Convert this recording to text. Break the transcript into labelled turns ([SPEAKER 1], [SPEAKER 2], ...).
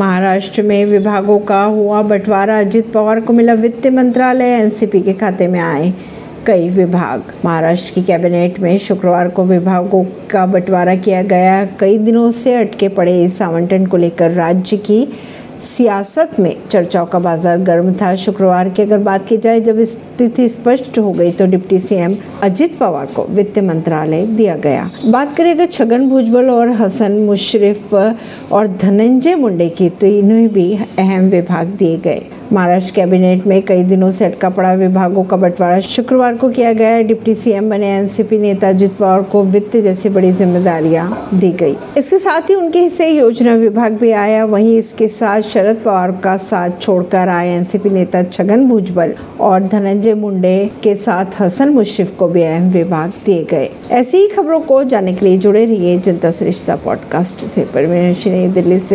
[SPEAKER 1] महाराष्ट्र में विभागों का हुआ बंटवारा, अजित पवार को मिला वित्त मंत्रालय, एनसीपी के खाते में आए कई विभाग। महाराष्ट्र की कैबिनेट में शुक्रवार को विभागों का बंटवारा किया गया। कई दिनों से अटके पड़े इस आवंटन को लेकर राज्य की सियासत में चर्चाओं का बाज़ार गर्म था। शुक्रवार की अगर बात की जाए, जब स्थिति स्पष्ट हो गई तो डिप्टी सीएम अजित पवार को वित्त मंत्रालय दिया गया। बात करें अगर छगन भुजबल और हसन मुशरफ और धनंजय मुंडे की तो इन्हें भी अहम विभाग दिए गए। महाराष्ट्र कैबिनेट में कई दिनों से अटका पड़ा विभागों का बंटवारा। शुक्रवार को किया गया है डिप्टी सीएम बने एनसीपी नेता अजित पवार को वित्त जैसी बड़ी जिम्मेदारियाँ दी गई। इसके साथ ही उनके हिस्से योजना विभाग भी आया। वहीं इसके साथ शरद पवार का साथ छोड़कर आए एनसीपी नेता छगन भुजबल और धनंजय मुंडे के साथ हसन मुशरफ को भी अहम विभाग दिए गए। ऐसी ही खबरों को जानने के लिए जुड़े रहिए जनता सरिश्ता पॉडकास्ट से। परवीन दिल्ली से।